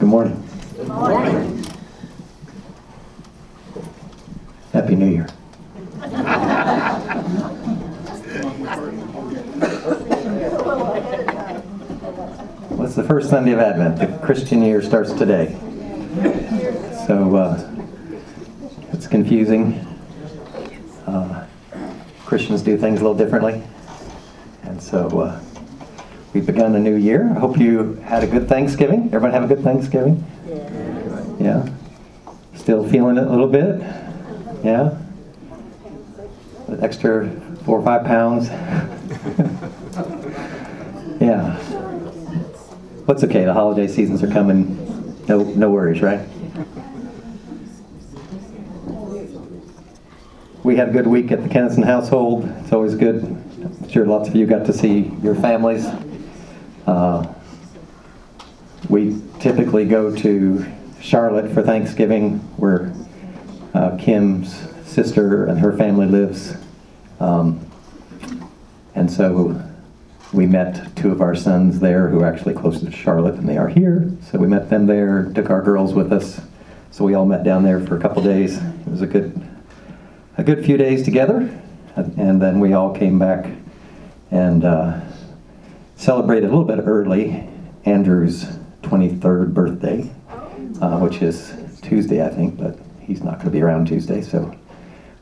Good morning. Good morning. Happy New Year. What's the first Sunday of Advent. The Christian year starts today. So uh, it's confusing. Uh, Christians do things a little differently. And so uh, begun a new year. I hope you had a good Thanksgiving. Everyone have a good Thanksgiving? Yeah. Still feeling it a little bit? Yeah? An extra four or five pounds? yeah. What's okay? The holiday seasons are coming. No, no worries, right? We had a good week at the Kennison household. It's always good. I'm sure lots of you got to see your families. Uh, we typically go to Charlotte for Thanksgiving, where uh, Kim's sister and her family lives. Um, and so we met two of our sons there who are actually closer to Charlotte than they are here. So we met them there, took our girls with us. So we all met down there for a couple days. It was a good, a good few days together. And then we all came back and uh, celebrated a little bit early Andrew's 23rd birthday, uh, which is Tuesday, I think, but he's not going to be around Tuesday. So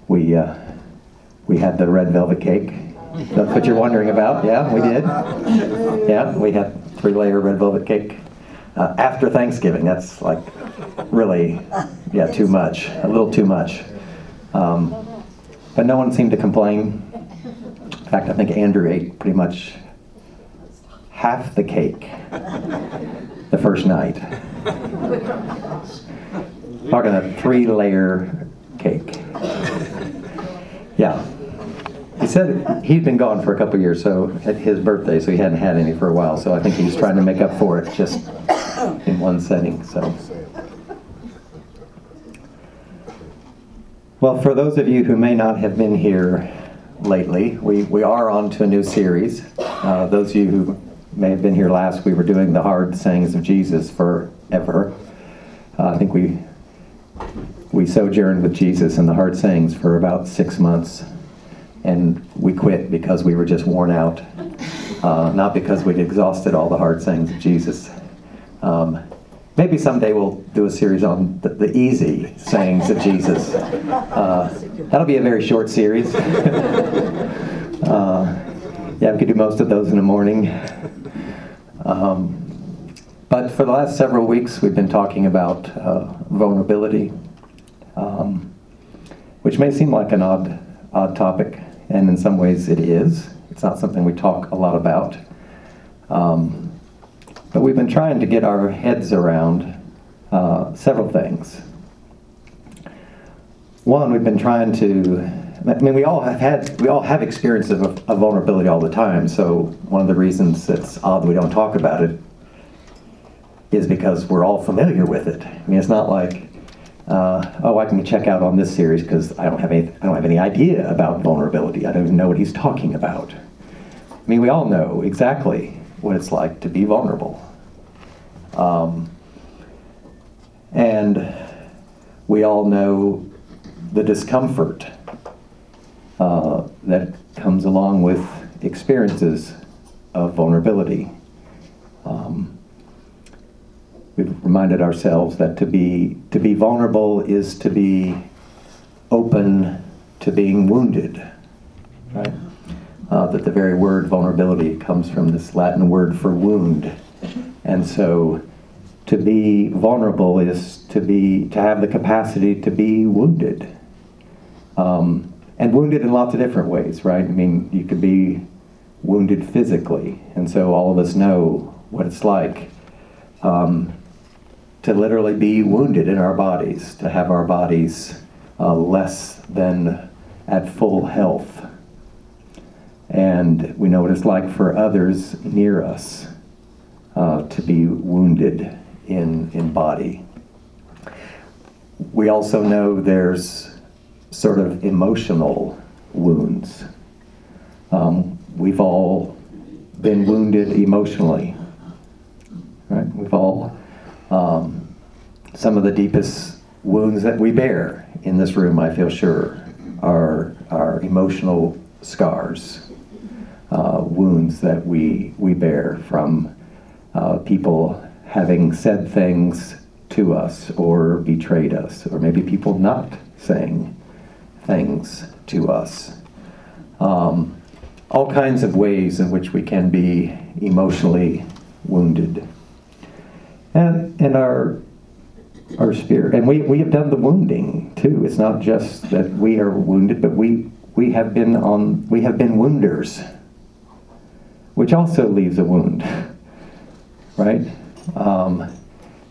we, uh, we had the red velvet cake. That's what you're wondering about. Yeah, we did. Yeah, we had three layer red velvet cake uh, after Thanksgiving. That's like really, yeah, too much. A little too much. Um, but no one seemed to complain. In fact, I think Andrew ate pretty much half the cake the first night. Talking a three layer cake. Yeah. He said he'd been gone for a couple years, so at his birthday, so he hadn't had any for a while. So I think he's trying to make up for it just in one setting. So. Well, for those of you who may not have been here lately, we, we are on to a new series. Uh, those of you who may have been here last, we were doing the hard sayings of Jesus forever. Uh, I think we we sojourned with Jesus in the hard sayings for about six months, and we quit because we were just worn out, uh, not because we'd exhausted all the hard sayings of Jesus. Um, maybe someday we'll do a series on the, the easy sayings of Jesus. Uh, that'll be a very short series. uh, yeah, we could do most of those in the morning. Um, but for the last several weeks, we've been talking about uh, vulnerability, um, which may seem like an odd, odd topic, and in some ways it is. It's not something we talk a lot about. Um, but we've been trying to get our heads around uh, several things. One, we've been trying to. I mean, we all have had, we all have experiences of, of vulnerability all the time. So one of the reasons it's odd that we don't talk about it is because we're all familiar with it. I mean, it's not like, uh, oh, I can check out on this series because I don't have any, I don't have any idea about vulnerability. I don't even know what he's talking about. I mean, we all know exactly what it's like to be vulnerable. Um, and we all know the discomfort uh, that comes along with experiences of vulnerability. Um, we've reminded ourselves that to be to be vulnerable is to be open to being wounded. Right? Uh, that the very word vulnerability comes from this Latin word for wound, and so to be vulnerable is to be to have the capacity to be wounded, um, and wounded in lots of different ways. Right? I mean, you could be wounded physically, and so all of us know what it's like. Um, to literally be wounded in our bodies, to have our bodies uh, less than at full health. And we know what it's like for others near us uh, to be wounded in, in body. We also know there's sort of emotional wounds. Um, we've all been wounded emotionally, right? We've all Um, some of the deepest wounds that we bear in this room, I feel sure, are, are emotional scars, uh, wounds that we, we bear from uh, people having said things to us or betrayed us, or maybe people not saying things to us. Um, all kinds of ways in which we can be emotionally wounded. And, and our, our spirit, and we, we have done the wounding too. It's not just that we are wounded, but we, we have been on, we have been wounders, which also leaves a wound, right? Um,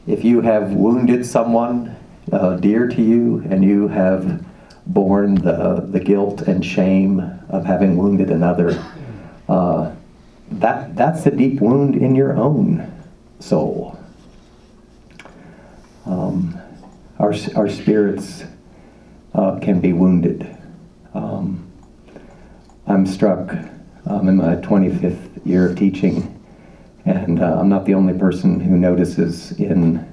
if you have wounded someone uh, dear to you and you have borne the, the guilt and shame of having wounded another, uh, that, that's a deep wound in your own soul. Um, our, our spirits uh, can be wounded. Um, I'm struck um, in my 25th year of teaching, and uh, I'm not the only person who notices in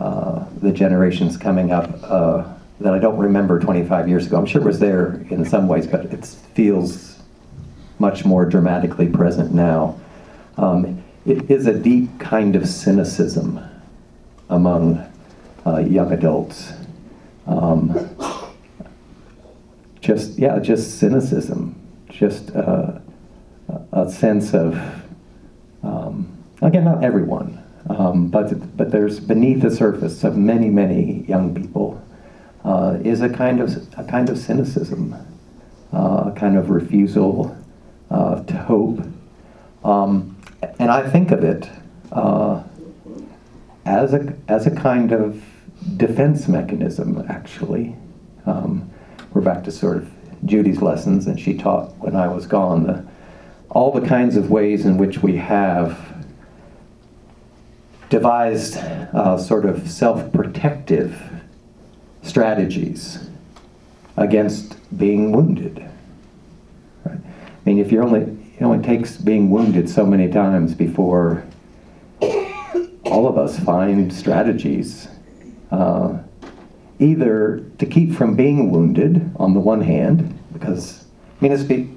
uh, the generations coming up uh, that I don't remember 25 years ago. I'm sure it was there in some ways, but it feels much more dramatically present now. Um, it is a deep kind of cynicism among uh, young adults. Um, just, yeah, just cynicism, just uh, a sense of, um, again, not everyone, um, but, but there's beneath the surface of many, many young people uh, is a kind of, a kind of cynicism, uh, a kind of refusal uh, to hope. Um, and I think of it uh, as, a, as a kind of defense mechanism, actually. Um, we're back to sort of Judy's lessons, and she taught when I was gone the, all the kinds of ways in which we have devised uh, sort of self protective strategies against being wounded. Right? I mean, if you're only, it only takes being wounded so many times before all of us find strategies uh, either to keep from being wounded on the one hand, because, I mean, let's be,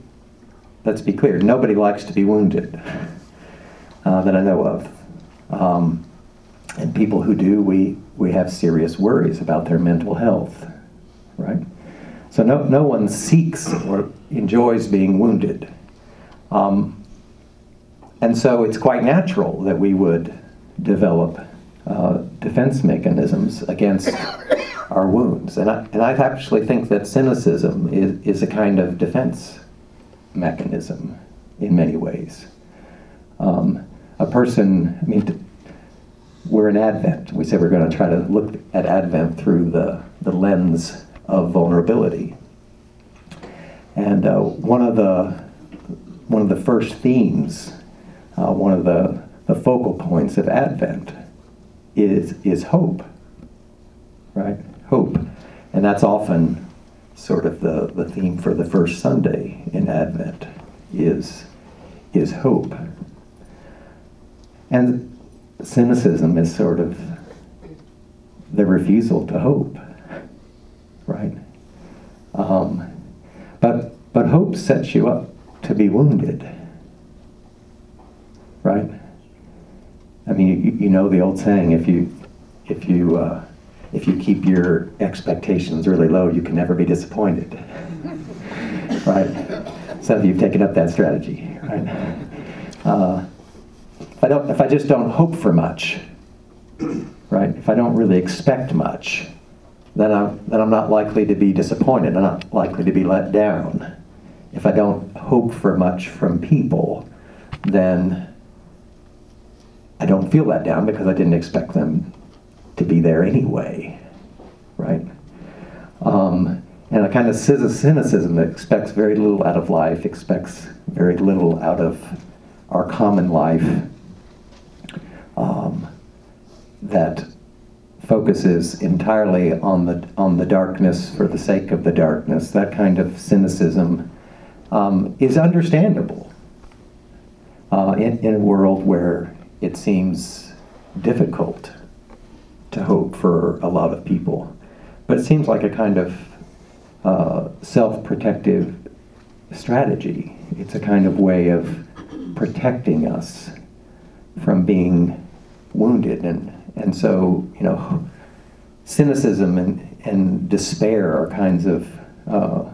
let's be clear, nobody likes to be wounded uh, that I know of. Um, and people who do, we, we have serious worries about their mental health, right? So no, no one seeks or enjoys being wounded. Um, and so it's quite natural that we would develop uh, defense mechanisms against our wounds. And I, and I actually think that cynicism is, is a kind of defense mechanism in many ways. Um, a person, I mean, we're in Advent. We said we're going to try to look at Advent through the, the lens of vulnerability. And uh, one of the one of the first themes, uh, one of the, the focal points of Advent is is hope. Right? Hope. And that's often sort of the, the theme for the first Sunday in Advent is is hope. And cynicism is sort of the refusal to hope, right? Um, but but hope sets you up to be wounded, right? I mean, you, you know the old saying: if you if you uh, if you keep your expectations really low, you can never be disappointed, right? Of you've taken up that strategy, right? Uh, I don't, if I just don't hope for much, right? If I don't really expect much, then I'm, then I'm not likely to be disappointed. I'm not likely to be let down. If I don't hope for much from people, then I don't feel let down because I didn't expect them to be there anyway, right? Um, and a kind of cynicism that expects very little out of life, expects very little out of our common life, um, that focuses entirely on the on the darkness for the sake of the darkness. That kind of cynicism um, is understandable uh, in, in a world where it seems difficult to hope for a lot of people. But it seems like a kind of uh, self protective strategy. It's a kind of way of protecting us from being wounded. And, and so, you know, cynicism and, and despair are kinds of uh,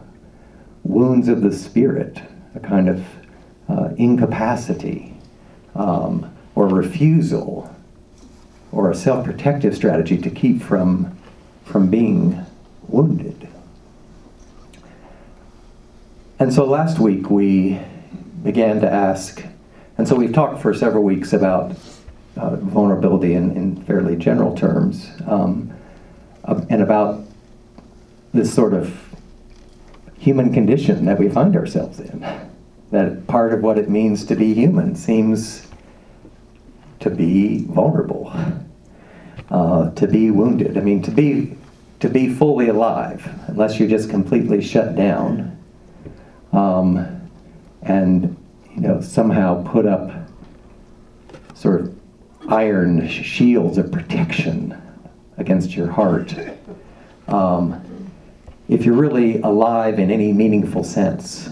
wounds of the spirit, a kind of uh, incapacity um, or refusal or a self-protective strategy to keep from, from being wounded. And so last week we began to ask, and so we've talked for several weeks about uh, vulnerability in, in, fairly general terms, um, uh, and about this sort of human condition that we find ourselves in. That part of what it means to be human seems to be vulnerable, uh, to be wounded. I mean, to be to be fully alive, unless you're just completely shut down, um, and you know somehow put up sort of iron shields of protection against your heart. Um, if you're really alive in any meaningful sense,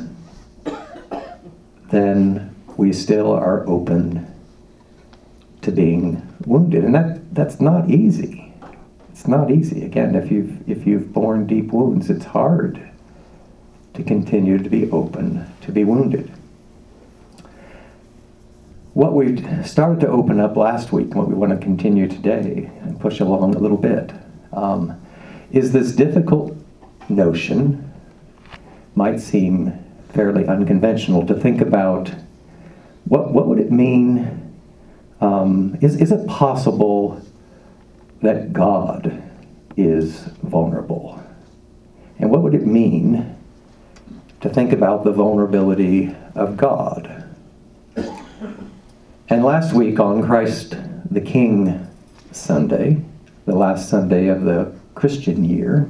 then we still are open to being wounded. And that, that's not easy. It's not easy. Again, if you've, if you've borne deep wounds, it's hard to continue to be open to be wounded. What we started to open up last week, what we want to continue today and push along a little bit, um, is this difficult notion, might seem fairly unconventional, to think about what, what would it mean um, is, is it possible that God is vulnerable? And what would it mean to think about the vulnerability of God? And last week on Christ the King Sunday, the last Sunday of the Christian year,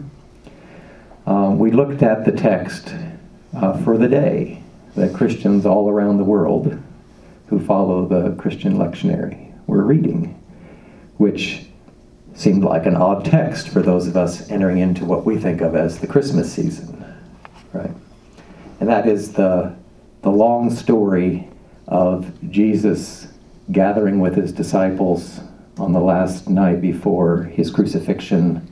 um, we looked at the text uh, for the day that Christians all around the world who follow the Christian lectionary were reading, which seemed like an odd text for those of us entering into what we think of as the Christmas season, right? And that is the, the long story of Jesus gathering with his disciples on the last night before his crucifixion,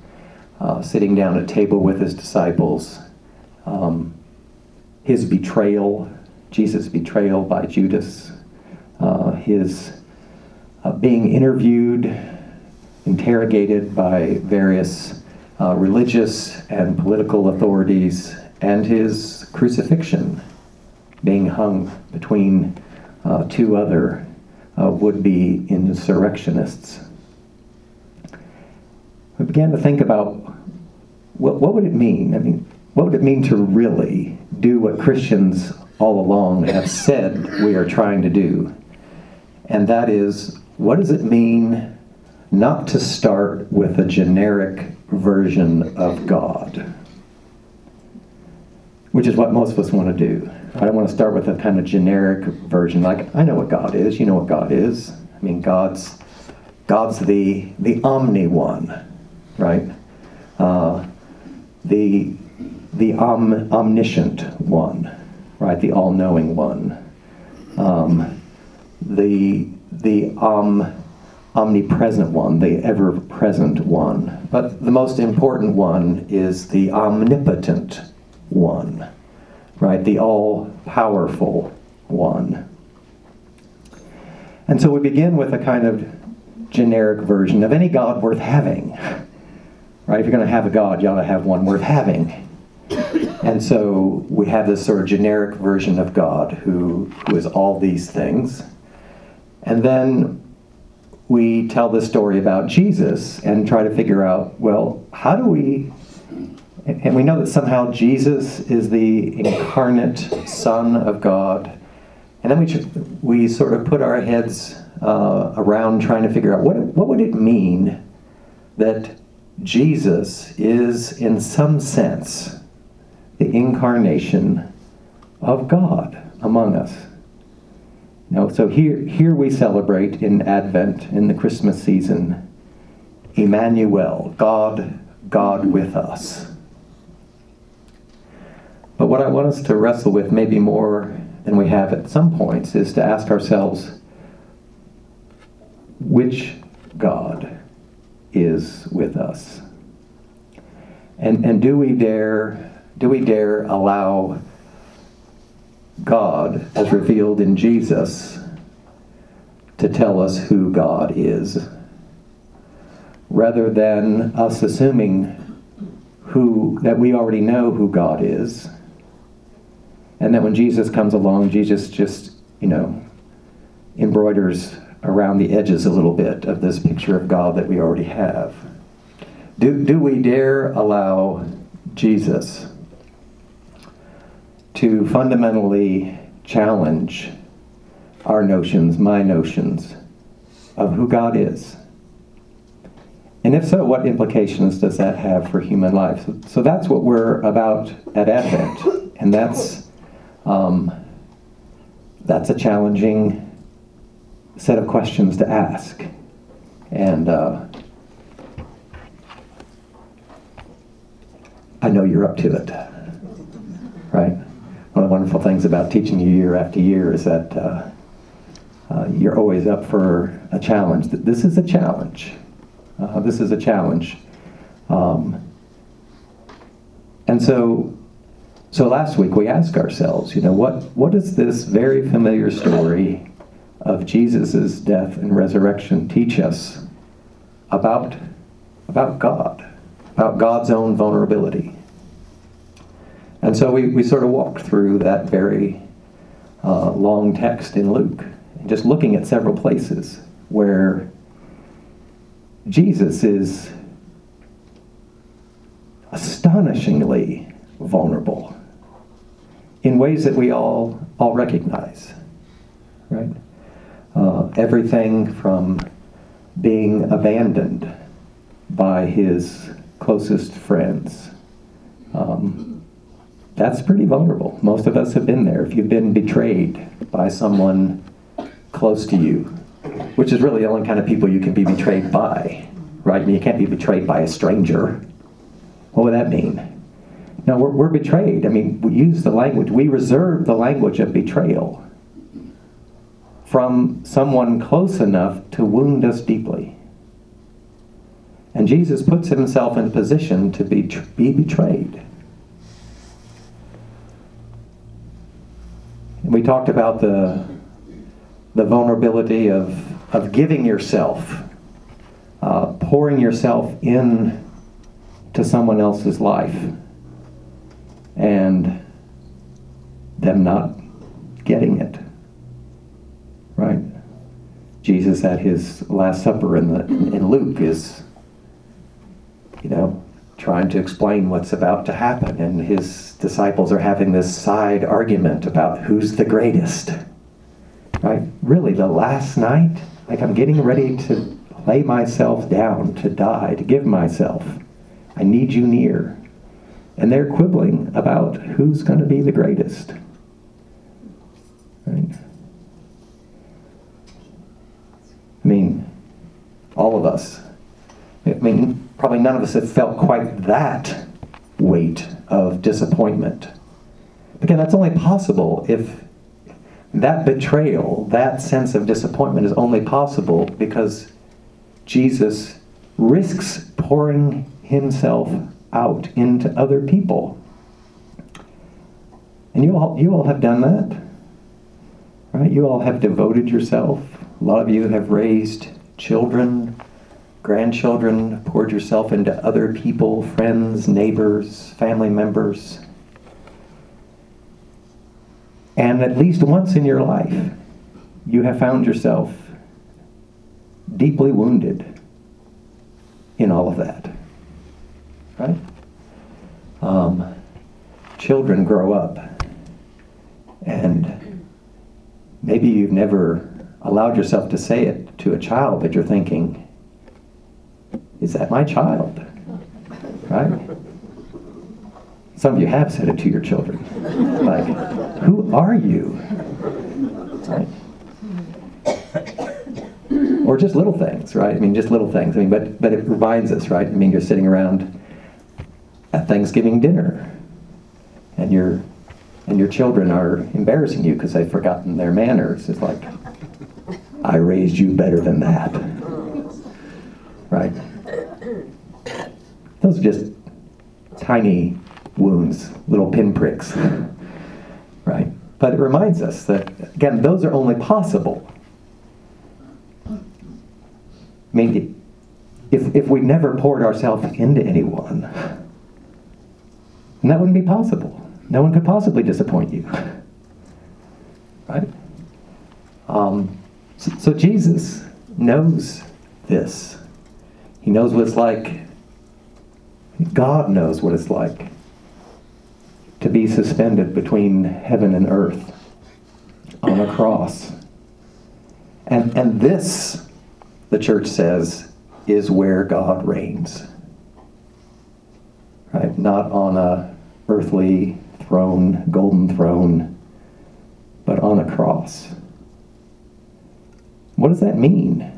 uh, sitting down at table with his disciples, um, his betrayal, Jesus' betrayal by Judas, uh, his uh, being interviewed, interrogated by various uh, religious and political authorities, and his crucifixion, being hung between uh, two other uh, would be insurrectionists. We began to think about what, what would it mean? I mean, what would it mean to really do what Christians all along have said we are trying to do? and that is what does it mean not to start with a generic version of God? Which is what most of us want to do. I don't want to start with a kind of generic version, like I know what God is, you know what God is. I mean, God's God's the the omni one, right? Uh, the the om, omniscient one, right? The all-knowing one. Um, the the um, omnipresent one, the ever present one. But the most important one is the omnipotent one, right? The all powerful one. And so we begin with a kind of generic version of any God worth having. Right? If you're going to have a God, you ought to have one worth having. And so we have this sort of generic version of God who, who is all these things. And then we tell the story about Jesus and try to figure out, well, how do we, and we know that somehow Jesus is the incarnate Son of God. And then we, we sort of put our heads uh, around trying to figure out what, what would it mean that Jesus is, in some sense, the incarnation of God among us. You know, so here, here we celebrate in Advent, in the Christmas season, Emmanuel, God, God with us. But what I want us to wrestle with, maybe more than we have at some points, is to ask ourselves which God is with us? And, and do we dare do we dare allow God, as revealed in Jesus, to tell us who God is, rather than us assuming who that we already know who God is, and that when Jesus comes along, Jesus just you know embroiders around the edges a little bit of this picture of God that we already have. Do, do we dare allow Jesus to fundamentally challenge our notions, my notions, of who God is? And if so, what implications does that have for human life? So, so that's what we're about at Advent, and that's um, that's a challenging set of questions to ask. And uh, I know you're up to it, right? One of the wonderful things about teaching you year after year is that uh, uh, you're always up for a challenge. This is a challenge. Uh, this is a challenge. Um, and so, so last week we asked ourselves, you know, what, what does this very familiar story of Jesus' death and resurrection teach us about, about God, about God's own vulnerability. And so we, we sort of walked through that very uh, long text in Luke, just looking at several places where Jesus is astonishingly vulnerable in ways that we all all recognize right uh, everything from being abandoned by his closest friends. Um, that's pretty vulnerable. Most of us have been there. If you've been betrayed by someone close to you, which is really the only kind of people you can be betrayed by, right? You can't be betrayed by a stranger. What would that mean? No, we're, we're betrayed. I mean, we use the language, we reserve the language of betrayal from someone close enough to wound us deeply. And Jesus puts himself in a position to be, be betrayed. And we talked about the, the vulnerability of, of giving yourself, uh, pouring yourself in to someone else's life, and them not getting it right? Jesus at his Last Supper in, the, in Luke is, you know, trying to explain what's about to happen, and his disciples are having this side argument about who's the greatest. Right? Really, the last night, like I'm getting ready to lay myself down to die, to give myself. I need you near. And they're quibbling about who's going to be the greatest. Right? I mean, all of us. I mean, probably none of us have felt quite that weight of disappointment. Again, that's only possible if that betrayal, that sense of disappointment is only possible because Jesus risks pouring himself out into other people. And you all, you all have done that. Right? You all have devoted yourself a lot of you have raised children, grandchildren, poured yourself into other people, friends, neighbors, family members. And at least once in your life, you have found yourself deeply wounded in all of that. Right? Um, children grow up, and maybe you've never allowed yourself to say it to a child, but you're thinking, is that my child? Right? Some of you have said it to your children. Like, who are you? Right? or just little things, right? I mean, just little things. I mean, but but it reminds us, right? I mean, you're sitting around Thanksgiving dinner, and your and your children are embarrassing you because they've forgotten their manners. It's like, I raised you better than that, right? Those are just tiny wounds, little pinpricks, right? But it reminds us that, again, those are only possible. I mean, if, if we never poured ourselves into anyone, then that wouldn't be possible. No one could possibly disappoint you. Right? Um, so, so Jesus knows this. He knows what it's like. God knows what it's like to be suspended between heaven and earth on a cross. And, and this, the church says, is where God reigns. Right? Not on a earthly throne, golden throne, but on a cross. What does that mean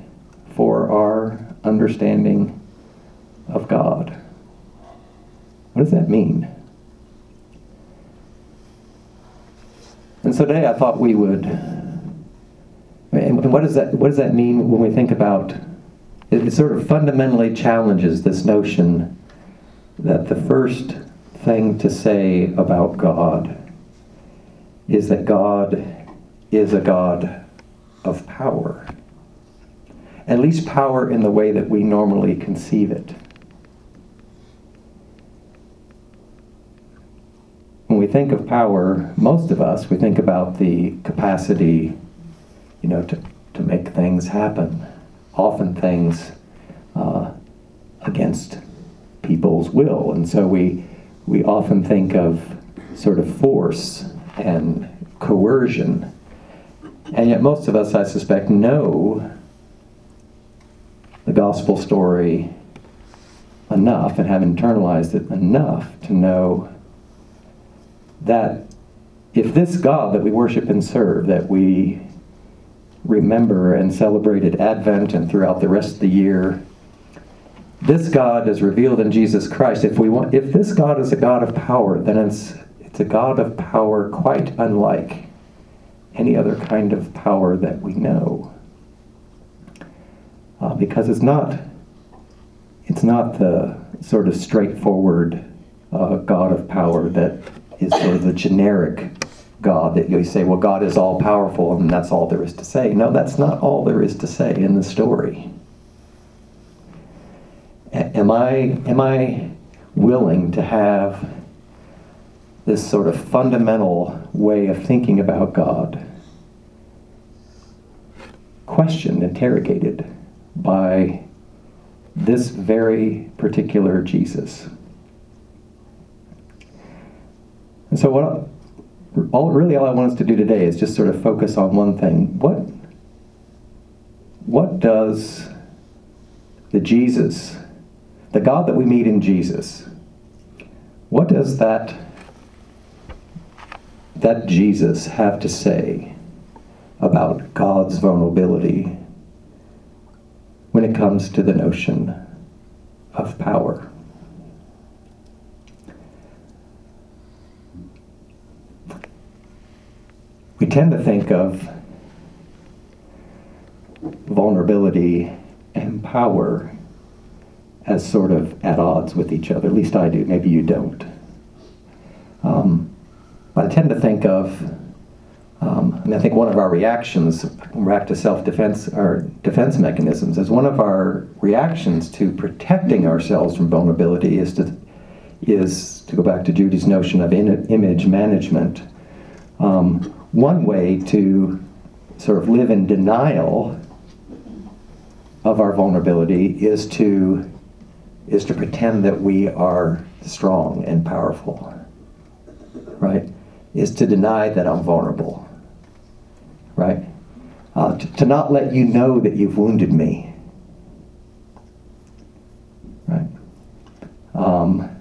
for our understanding of God? What does that mean? And so today I thought we would. And what does that what does that mean when we think about it sort of fundamentally challenges this notion that the first thing to say about God is that God is a God of power. At least power in the way that we normally conceive it. when we think of power, most of us, we think about the capacity, you know, to, to make things happen. Often things uh, against people's will. And so we, we often think of sort of force and coercion. And yet, most of us, I suspect, know the gospel story enough and have internalized it enough to know that if this God that we worship and serve, that we remember and celebrate at Advent and throughout the rest of the year, this God is revealed in Jesus Christ. If we want, if this God is a God of power, then it's it's a God of power quite unlike any other kind of power that we know, uh, because it's not it's not the sort of straightforward uh, God of power that is sort of the generic God that you say, well, God is all powerful and that's all there is to say. No, that's not all there is to say in the story. Am I, am I willing to have this sort of fundamental way of thinking about God questioned, interrogated by this very particular Jesus? And so what all really all I want us to do today is just sort of focus on one thing. What what does the Jesus, the God that we meet in Jesus, what does that that Jesus have to say about God's vulnerability when it comes to the notion of power? we tend to think of vulnerability and power as sort of at odds with each other. At least I do. Maybe you don't. Um, I tend to think of, um, and I think one of our reactions back to self-defense or defense mechanisms is one of our reactions to protecting ourselves from vulnerability is to is to go back to Judy's notion of in, image management. Um, one way to sort of live in denial of our vulnerability is to is to pretend that we are strong and powerful right? Is to deny that i'm vulnerable right? Uh, to, to not let you know that you've wounded me right? Um,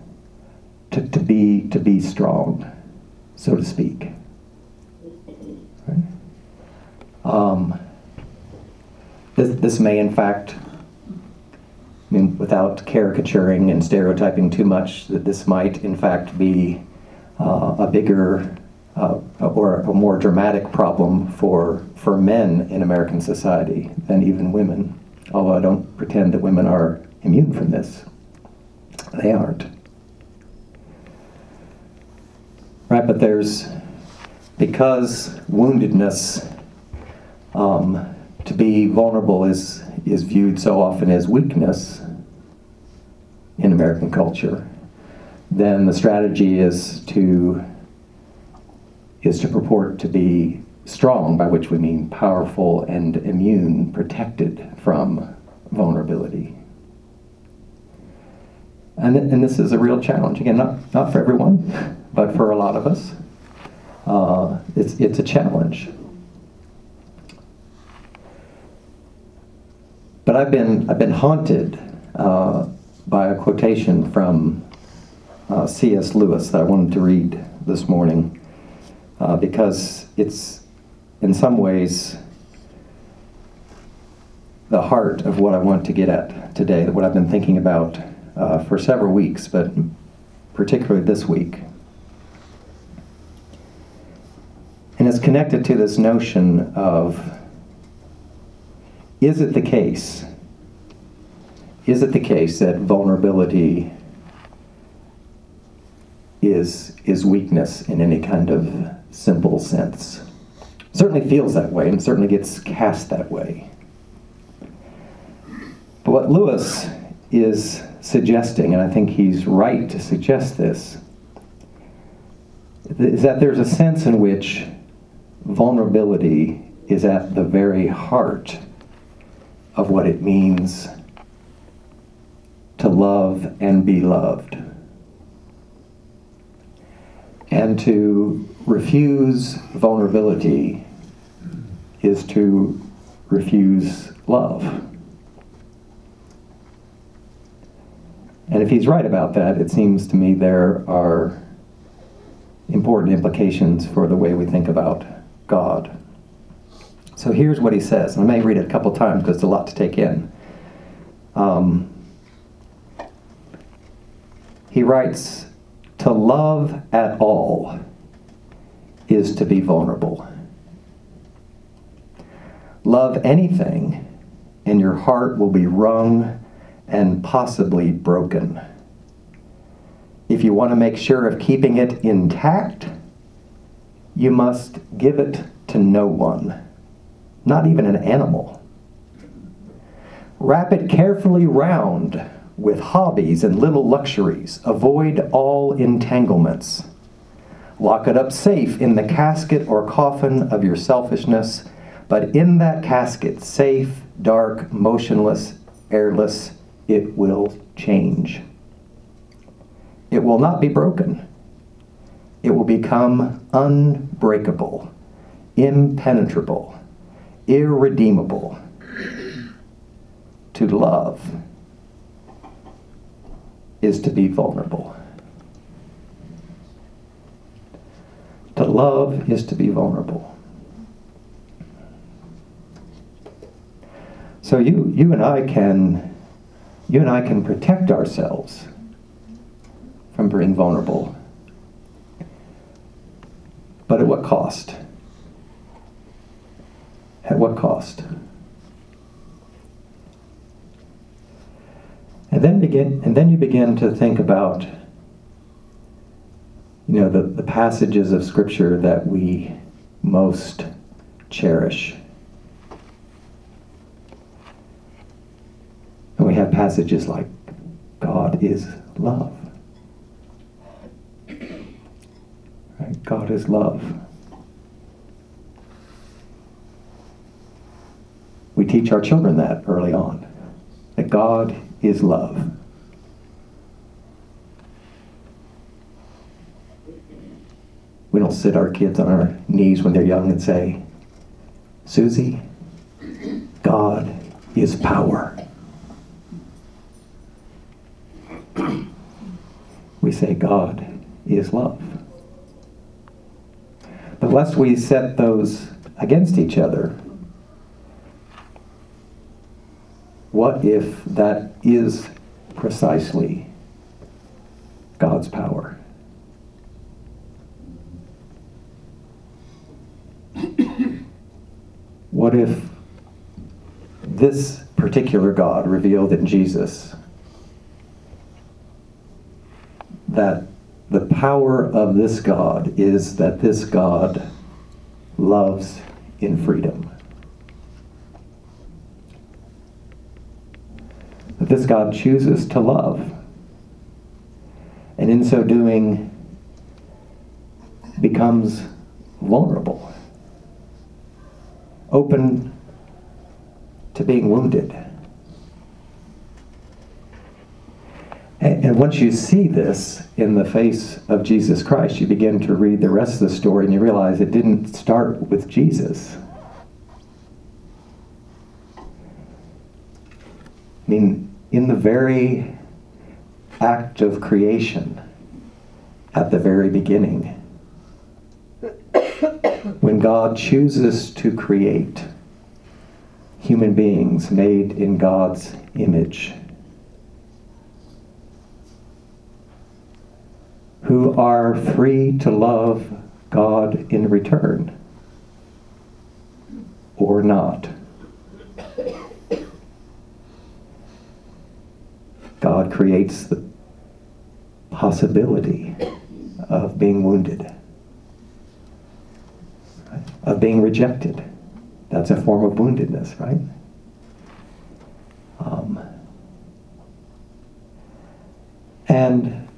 to, to be to be strong so to speak um, this, this may, in fact, I mean, without caricaturing and stereotyping too much, that this might, in fact, be uh, a bigger uh, or a more dramatic problem for, for men in American society than even women. Although I don't pretend that women are immune from this. They aren't. Right, but there's, because woundedness, um, to be vulnerable is, is viewed so often as weakness in American culture, then the strategy is to is to purport to be strong, by which we mean powerful and immune, protected from vulnerability. And, and this is a real challenge. Again, not, not for everyone, but for a lot of us. Uh, it's, it's a challenge. But I've been, I've been haunted uh, by a quotation from uh, C.S. Lewis that I wanted to read this morning uh, because it's, in some ways, the heart of what I want to get at today, what I've been thinking about uh, for several weeks, but particularly this week. And it's connected to this notion of is it the case? Is it the case that vulnerability is, is weakness in any kind of simple sense? Certainly feels that way and certainly gets cast that way. But what Lewis is suggesting, and I think he's right to suggest this, is that there's a sense in which vulnerability is at the very heart of what it means to love and be loved. And to refuse vulnerability is to refuse love. And if he's right about that, it seems to me there are important implications for the way we think about God. So here's what he says, I may read it a couple times because it's a lot to take in. Um, he writes, To love at all is to be vulnerable. Love anything, and your heart will be wrung and possibly broken. If you want to make sure of keeping it intact, you must give it to no one, not even an animal. Wrap it carefully round with hobbies and little luxuries. Avoid all entanglements. Lock it up safe in the casket or coffin of your selfishness, but in that casket, safe, dark, motionless, airless, it will change. It will not be broken. It will become unbreakable, impenetrable, irredeemable. To love is to be vulnerable. To love is to be vulnerable. So you, you and I can you and I can protect ourselves from being vulnerable. But at what cost? Cost? And then begin and then you begin to think about you know the, the passages of scripture that we most cherish. And we have passages like God is love. God is love. We teach our children that early on that God is love. We don't sit our kids on our knees when they're young and say, Susie, God is power. we say God is love. But lest we set those against each other, what if that is precisely God's power? what if this particular God revealed in Jesus that the power of this God is that this God loves in freedom? That this God chooses to love, and in so doing becomes vulnerable, open to being wounded. And, once you see this in the face of Jesus Christ, you begin to read the rest of the story and you realize it didn't start with Jesus. I mean, in the very act of creation, at the very beginning, when God chooses to create human beings made in God's image, who are free to love God in return or not. God creates the possibility of being wounded, of being rejected. That's a form of woundedness, right? Um, and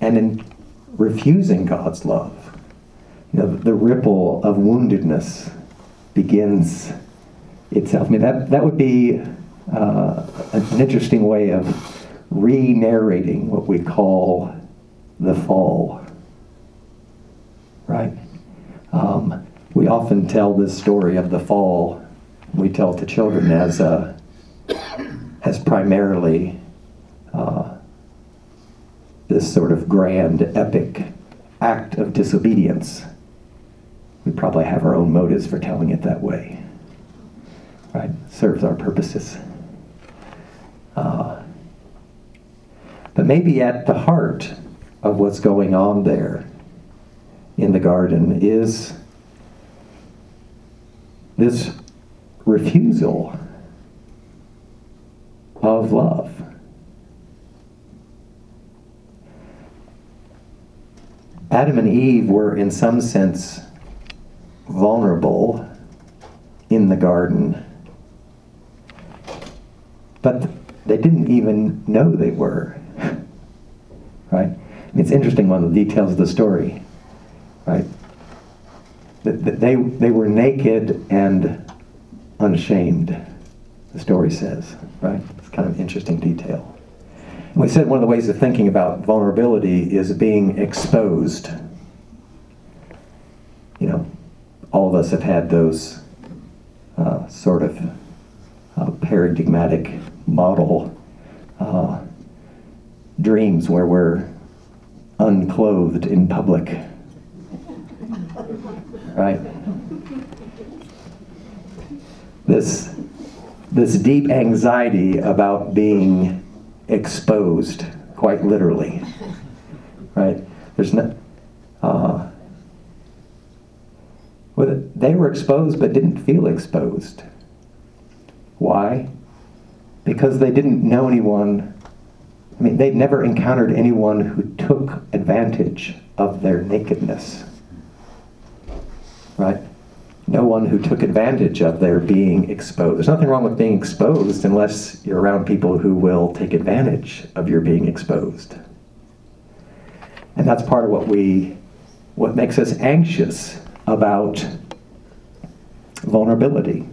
and in refusing God's love, you know, the ripple of woundedness begins itself. I mean, that that would be uh, an interesting way of re-narrating what we call the fall, right? Um, we often tell this story of the fall. We tell it to children as a, as primarily uh, this sort of grand, epic act of disobedience. We probably have our own motives for telling it that way. Right? Serves our purposes. Uh, but maybe at the heart of what's going on there in the garden is this refusal of love. Adam and Eve were, in some sense, vulnerable in the garden, but they didn't even know they were. right? it's interesting, one of the details of the story, right? That they, they were naked and unashamed, the story says, right? It's kind of an interesting detail. And we said one of the ways of thinking about vulnerability is being exposed. You know, all of us have had those uh, sort of uh, paradigmatic model uh, dreams where we're unclothed in public right? This, this deep anxiety about being exposed, quite literally, right? There's no, uh, well, they were exposed but didn't feel exposed. Why? Because they didn't know anyone. I mean, they'd never encountered anyone who took advantage of their nakedness right? No one who took advantage of their being exposed. There's nothing wrong with being exposed unless you're around people who will take advantage of your being exposed. And that's part of what we, what makes us anxious about vulnerability.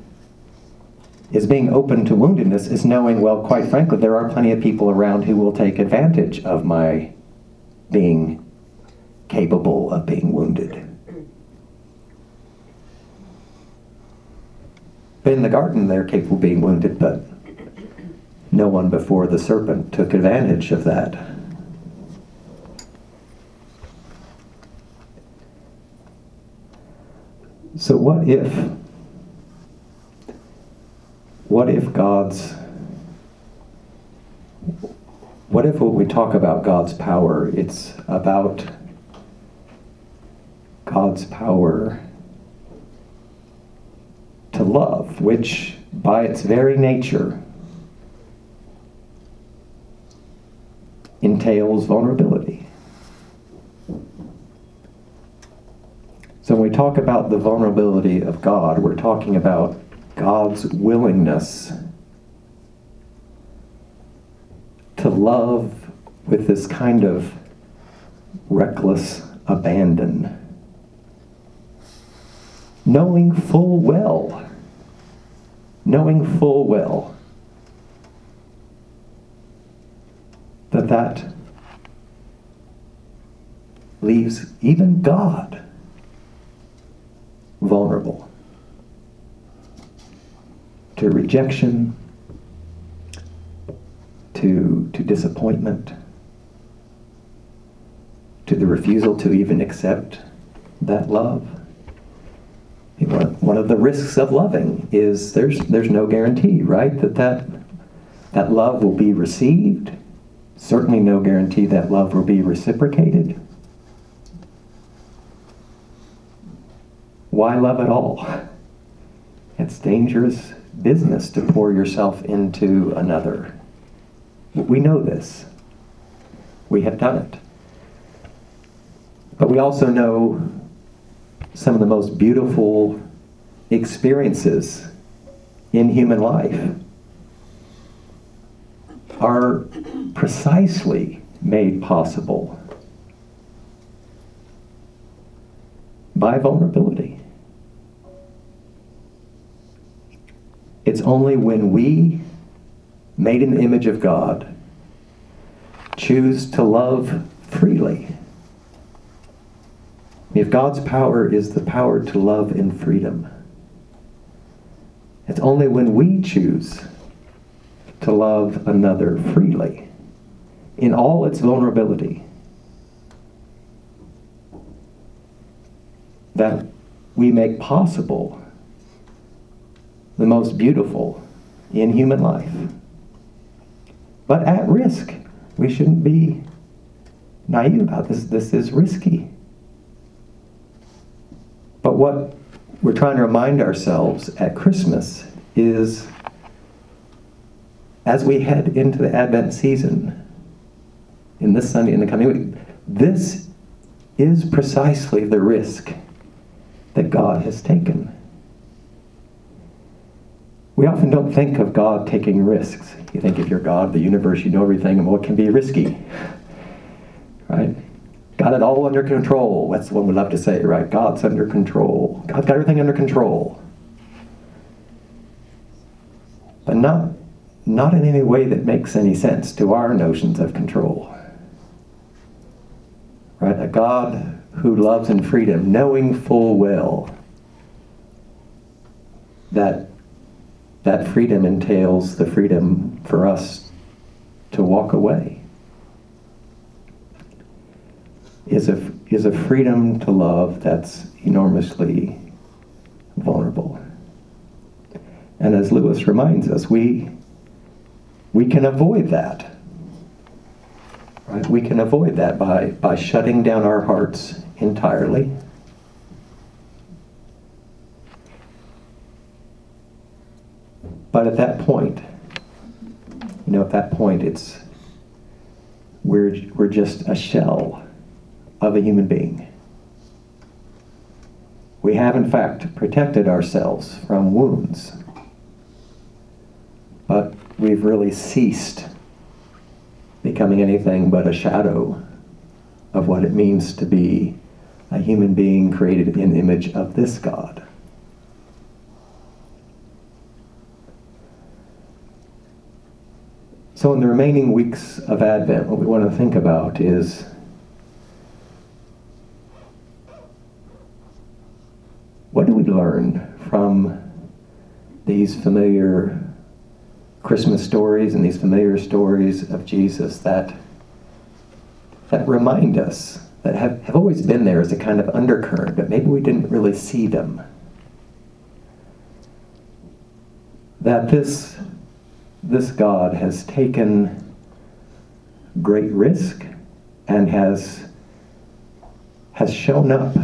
Is being open to woundedness, is knowing, well, quite frankly, there are plenty of people around who will take advantage of my being capable of being wounded. In the garden, they're capable of being wounded, but no one before the serpent took advantage of that. So, what if? What if God's what if when we talk about God's power, it's about God's power to love, which by its very nature entails vulnerability. So when we talk about the vulnerability of God, we're talking about God's willingness to love with this kind of reckless abandon, knowing full well, knowing full well that that leaves even God vulnerable to rejection, to, to disappointment, to the refusal to even accept that love. One of the risks of loving is there's, there's no guarantee, right? That, that that love will be received. Certainly no guarantee that love will be reciprocated. Why love at all? It's dangerous business to pour yourself into another. We know this. We have done it. But we also know some of the most beautiful experiences in human life are precisely made possible by vulnerability. It's only when we, made in the image of God, choose to love freely. If God's power is the power to love in freedom, it's only when we choose to love another freely, in all its vulnerability, that we make possible the most beautiful in human life. But at risk. We shouldn't be naive about this. This is risky. But what we're trying to remind ourselves at Christmas is as we head into the Advent season, in this Sunday in the coming week, this is precisely the risk that God has taken. We often don't think of God taking risks. You think if you're God, the universe, you know everything, and what can be risky? Right? Got it all under control. That's what we love to say, right? God's under control. God's got everything under control. But not, not in any way that makes any sense to our notions of control. Right? A God who loves in freedom, knowing full well that that freedom entails the freedom for us to walk away. Is a, is a freedom to love that's enormously vulnerable. And as Lewis reminds us, we, we can avoid that. Right? We can avoid that by, by shutting down our hearts entirely. But at that point, you know, at that point, it's we're, we're just a shell of a human being. We have, in fact, protected ourselves from wounds, but we've really ceased becoming anything but a shadow of what it means to be a human being created in the image of this God. So, in the remaining weeks of Advent, what we want to think about is what do we learn from these familiar Christmas stories and these familiar stories of Jesus that, that remind us, that have, have always been there as a kind of undercurrent, but maybe we didn't really see them. that this, this God has taken great risk and has, has shown up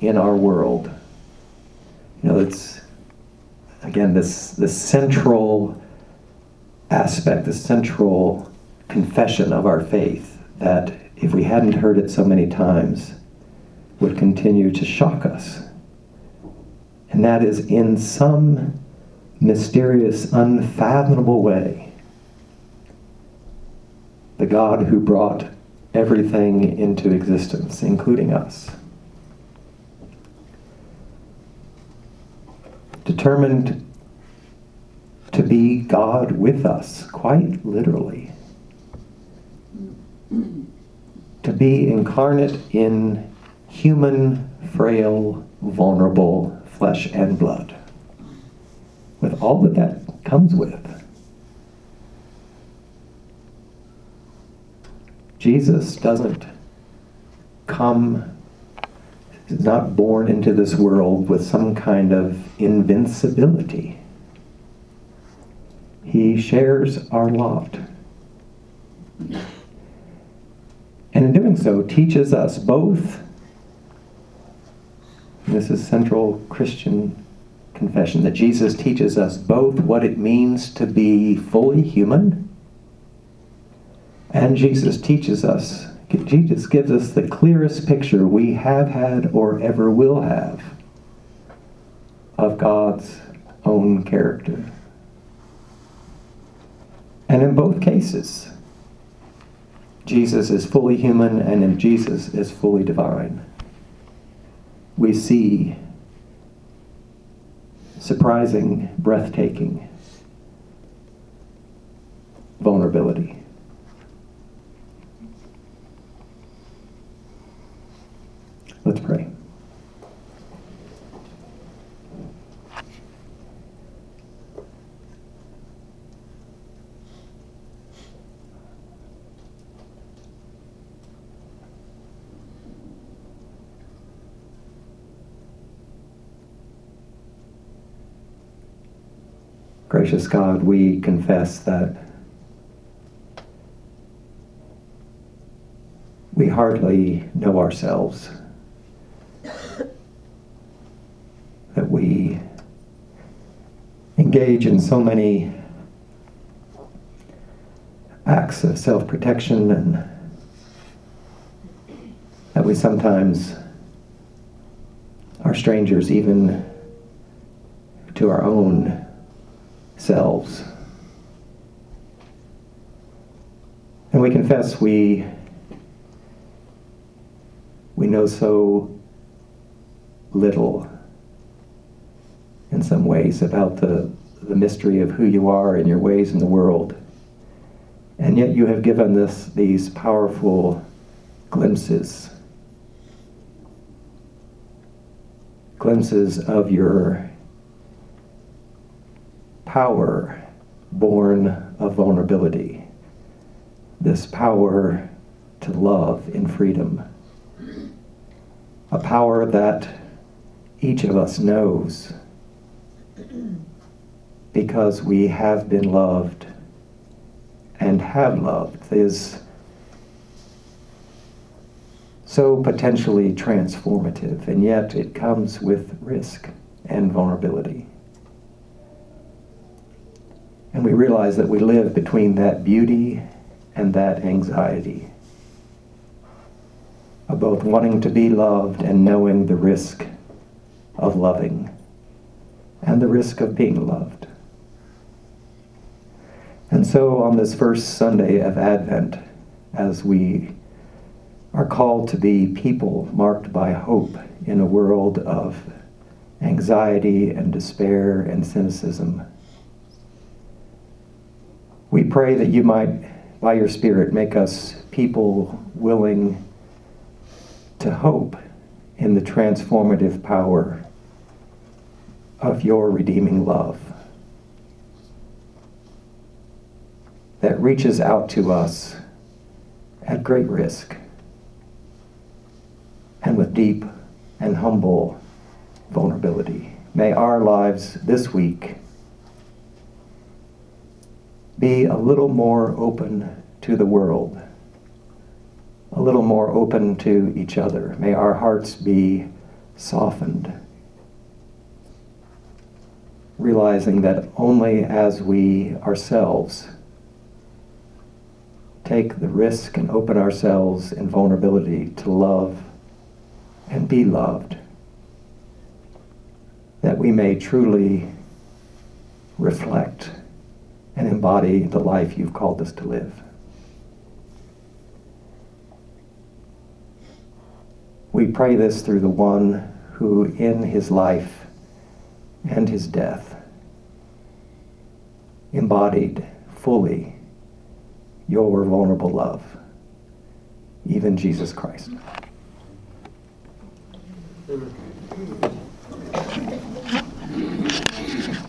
in our world. You know, it's, again, this, this central aspect, the central confession of our faith that if we hadn't heard it so many times, would continue to shock us. And that is in some mysterious, unfathomable way, the God who brought everything into existence, including us. Determined to be God with us, quite literally. To be incarnate in human, frail, vulnerable flesh and blood. With all that that comes with. Jesus doesn't come, is not born into this world with some kind of invincibility. He shares our lot. And in doing so, teaches us both, this is central Christian confession, that Jesus teaches us both what it means to be fully human, and Jesus teaches us, Jesus gives us the clearest picture we have had or ever will have of God's own character. And in both cases, Jesus is fully human and in Jesus is fully divine. We see surprising, breathtaking vulnerability. Let's pray. Gracious God, we confess that we hardly know ourselves, that we engage in so many acts of self protection and that we sometimes are strangers even to our own selves. And we confess we, we know so little in some ways about the, the mystery of who you are and your ways in the world. And yet you have given us these powerful glimpses. Glimpses of your power born of vulnerability, this power to love in freedom, a power that each of us knows. Because we have been loved and have loved is so potentially transformative, and yet it comes with risk and vulnerability. And we realize that we live between that beauty and that anxiety of both wanting to be loved and knowing the risk of loving and the risk of being loved. And so on this first Sunday of Advent, as we are called to be people marked by hope in a world of anxiety and despair and cynicism, we pray that you might, by your Spirit, make us people willing to hope in the transformative power of your redeeming love that reaches out to us at great risk and with deep and humble vulnerability. May our lives this week be a little more open to the world, a little more open to each other. May our hearts be softened, realizing that only as we ourselves take the risk and open ourselves in vulnerability to love and be loved, that we may truly reflect and embody the life you've called us to live. We pray this through the one who, in his life and his death, embodied fully your vulnerable love, even Jesus Christ. Amen.